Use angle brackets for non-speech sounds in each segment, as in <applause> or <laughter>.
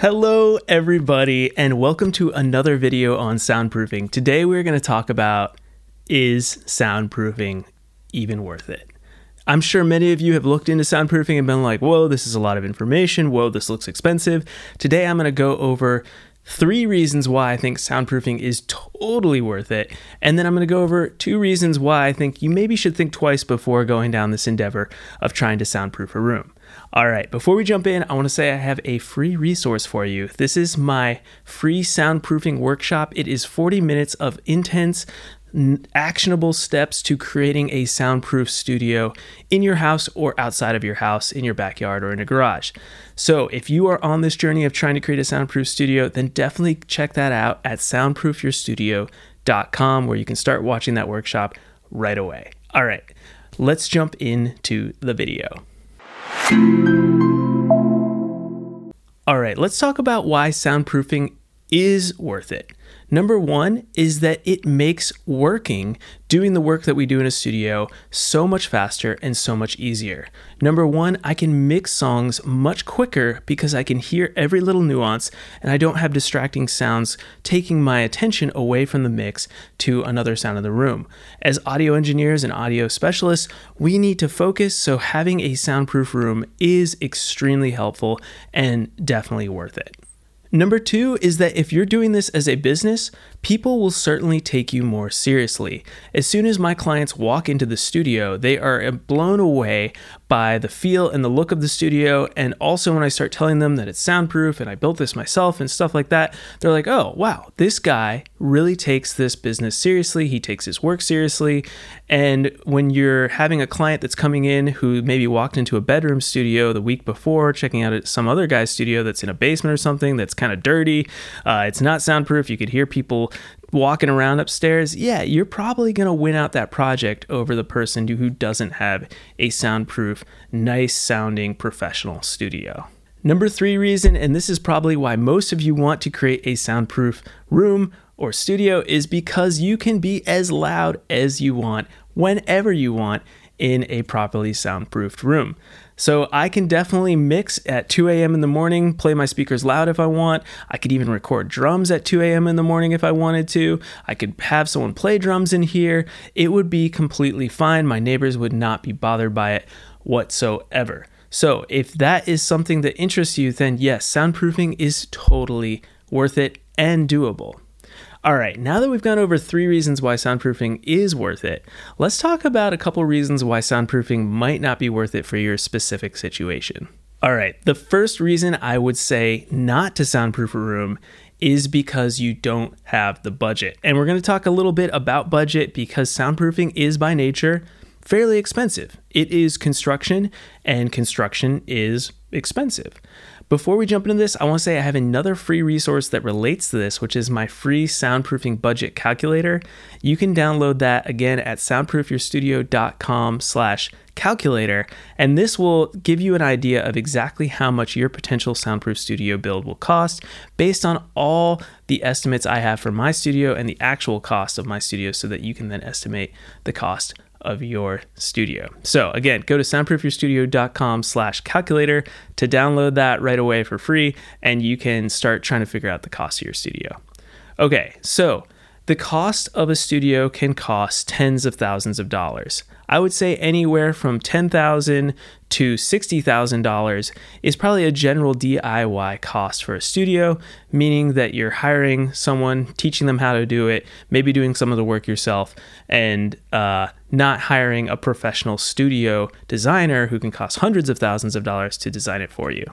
Hello, everybody, and welcome to another video on soundproofing. Today, we're going to talk about is soundproofing even worth it? I'm sure many of you have looked into soundproofing and been like, whoa, this is a lot of information. Whoa, this looks expensive. Today, I'm going to go over three reasons why I think soundproofing is totally worth it. And then I'm going to go over two reasons why I think you maybe should think twice before going down this endeavor of trying to soundproof a room. All right, before we jump in, I want to say I have a free resource for you. This is my free soundproofing workshop. It is 40 minutes of intense, actionable steps to creating a soundproof studio in your house or outside of your house, in your backyard or in a garage. So, if you are on this journey of trying to create a soundproof studio, then definitely check that out at soundproofyourstudio.com where you can start watching that workshop right away. All right, let's jump into the video. All right, let's talk about why soundproofing is worth it. Number one is that it makes working, doing the work that we do in a studio, so much faster and so much easier. Number one, I can mix songs much quicker because I can hear every little nuance and I don't have distracting sounds taking my attention away from the mix to another sound in the room. As audio engineers and audio specialists, we need to focus, so having a soundproof room is extremely helpful and definitely worth it. Number two is that if you're doing this as a business, people will certainly take you more seriously. As soon as my clients walk into the studio, they are blown away by the feel and the look of the studio. And also, when I start telling them that it's soundproof and I built this myself and stuff like that, they're like, oh, wow, this guy really takes this business seriously. He takes his work seriously. And when you're having a client that's coming in who maybe walked into a bedroom studio the week before, checking out some other guy's studio that's in a basement or something that's kind of dirty, uh, it's not soundproof. You could hear people walking around upstairs, yeah, you're probably going to win out that project over the person who doesn't have a soundproof, nice sounding professional studio. Number three reason, and this is probably why most of you want to create a soundproof room or studio, is because you can be as loud as you want whenever you want in a properly soundproofed room. So I can definitely mix at 2 a.m. in the morning, play my speakers loud if I want. I could even record drums at 2 a.m. in the morning if I wanted to. I could have someone play drums in here. It would be completely fine. My neighbors would not be bothered by it whatsoever. So if that is something that interests you, then yes, soundproofing is totally worth it and doable. All right, now that we've gone over three reasons why soundproofing is worth it, let's talk about a couple reasons why soundproofing might not be worth it for your specific situation. All right, the first reason I would say not to soundproof a room is because you don't have the budget. And we're going to talk a little bit about budget because soundproofing is by nature fairly expensive. It is construction, and construction is expensive. Before we jump into this, I want to say I have another free resource that relates to this, which is my free soundproofing budget calculator. You can download that again at soundproofyourstudio.com slash calculator, and this will give you an idea of exactly how much your potential soundproof studio build will cost based on all the estimates I have for my studio and the actual cost of my studio so that you can then estimate the cost of your studio. So again, go to soundproofyourstudio.com slash calculator to download that right away for free, and you can start trying to figure out the cost of your studio. Okay, so the cost of a studio can cost tens of thousands of dollars. I would say anywhere from 10,000 to $60,000 is probably a general DIY cost for a studio, meaning that you're hiring someone, teaching them how to do it, maybe doing some of the work yourself, and uh, not hiring a professional studio designer who can cost hundreds of thousands of dollars to design it for you.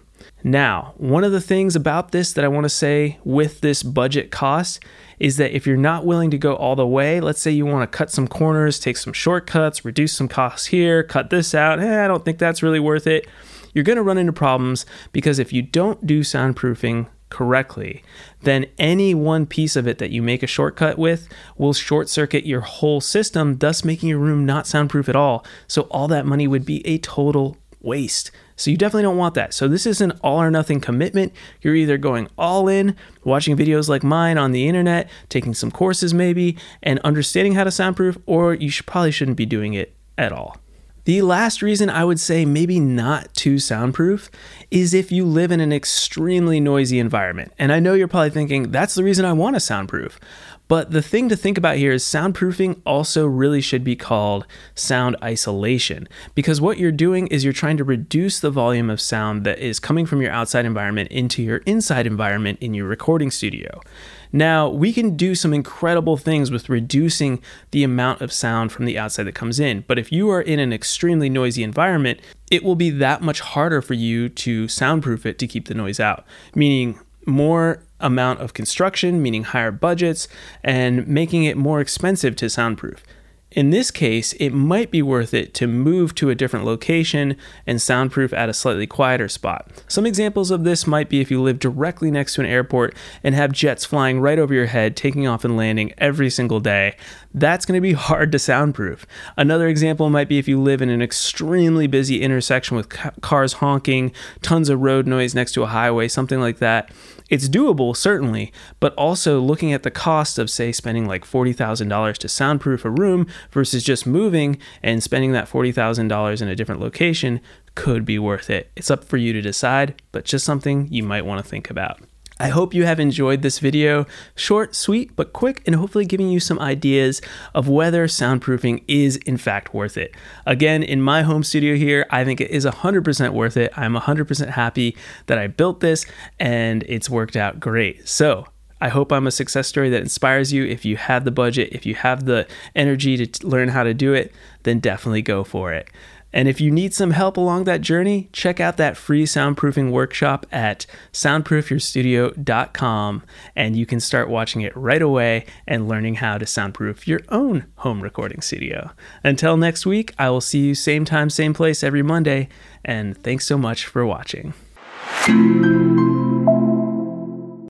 Now, one of the things about this that I want to say with this budget cost is that if you're not willing to go all the way, let's say you want to cut some corners, take some shortcuts, reduce some costs here, cut this out, eh, I don't think that's really worth it. You're going to run into problems because if you don't do soundproofing correctly, then any one piece of it that you make a shortcut with will short circuit your whole system, thus making your room not soundproof at all. So all that money would be a total waste. So you definitely don't want that. So this is an all or nothing commitment. You're either going all in, watching videos like mine on the internet, taking some courses maybe, and understanding how to soundproof, or you should, probably shouldn't be doing it at all. The last reason I would say maybe not too soundproof is if you live in an extremely noisy environment. And I know you're probably thinking, that's the reason I want a soundproof. But the thing to think about here is soundproofing also really should be called sound isolation because what you're doing is you're trying to reduce the volume of sound that is coming from your outside environment into your inside environment in your recording studio. Now, we can do some incredible things with reducing the amount of sound from the outside that comes in, but if you are in an extremely noisy environment, it will be that much harder for you to soundproof it to keep the noise out. Meaning, more amount of construction, meaning higher budgets, and making it more expensive to soundproof. In this case, it might be worth it to move to a different location and soundproof at a slightly quieter spot. Some examples of this might be if you live directly next to an airport and have jets flying right over your head, taking off and landing every single day. That's going to be <laughs> hard to soundproof. Another example might be if you live in an extremely busy intersection with cars honking, tons of road noise next to a highway, something like that. It's doable, certainly, but also looking at the cost of, say, spending like $40,000 to soundproof a room versus just moving and spending that $40,000 in a different location could be worth it. It's up for you to decide, but just something you might want to think about. I hope you have enjoyed this video. Short, sweet, but quick, and hopefully giving you some ideas of whether soundproofing is in fact worth it. Again, in my home studio here, I think it is 100% worth it. I'm 100% happy that I built this and it's worked out great. So, I hope I'm a success story that inspires you. If you have the budget, if you have the energy to learn how to do it, then definitely go for it. And if you need some help along that journey, check out that free soundproofing workshop at soundproofyourstudio.com and you can start watching it right away and learning how to soundproof your own home recording studio. Until next week, I will see you same time, same place every Monday. And thanks so much for watching.